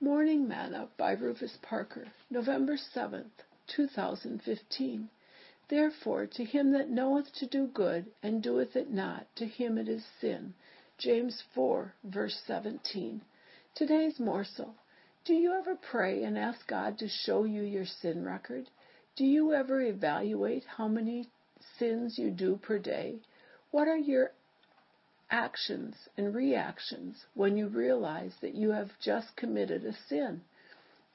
Morning Manna by Rufus Parker, November 7th, 2015. Therefore, to him that knoweth to do good and doeth it not, to him it is sin. James 4, verse 17. Today's morsel. Do you ever pray and ask God to show you your sin record? Do you ever evaluate how many sins you do per day? What are your actions and reactions when you realize that you have just committed a sin.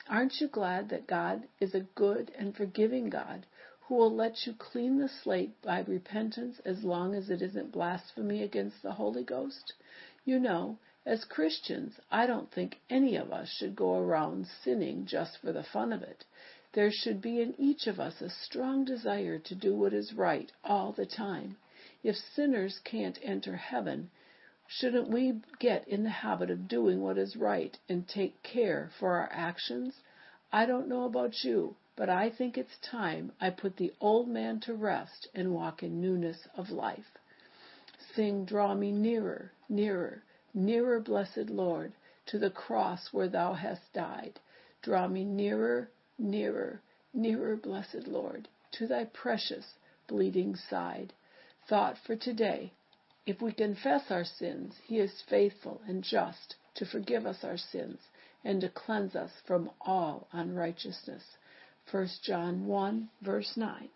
Aren't you glad that God is a good and forgiving God who will let you clean the slate by repentance as long as it isn't blasphemy against the Holy Ghost? You know, as Christians, I don't think any of us should go around sinning just for the fun of it. There should be in each of us a strong desire to do what is right all the time. If sinners can't enter heaven, shouldn't we get in the habit of doing what is right and take care for our actions? I don't know about you, but I think it's time I put the old man to rest and walk in newness of life. Sing, draw me nearer, nearer, nearer, blessed Lord, to the cross where thou hast died. Draw me nearer, nearer, nearer, blessed Lord, to thy precious bleeding side thought for today. If we confess our sins, he is faithful and just to forgive us our sins and to cleanse us from all unrighteousness. 1 John 1 verse 9.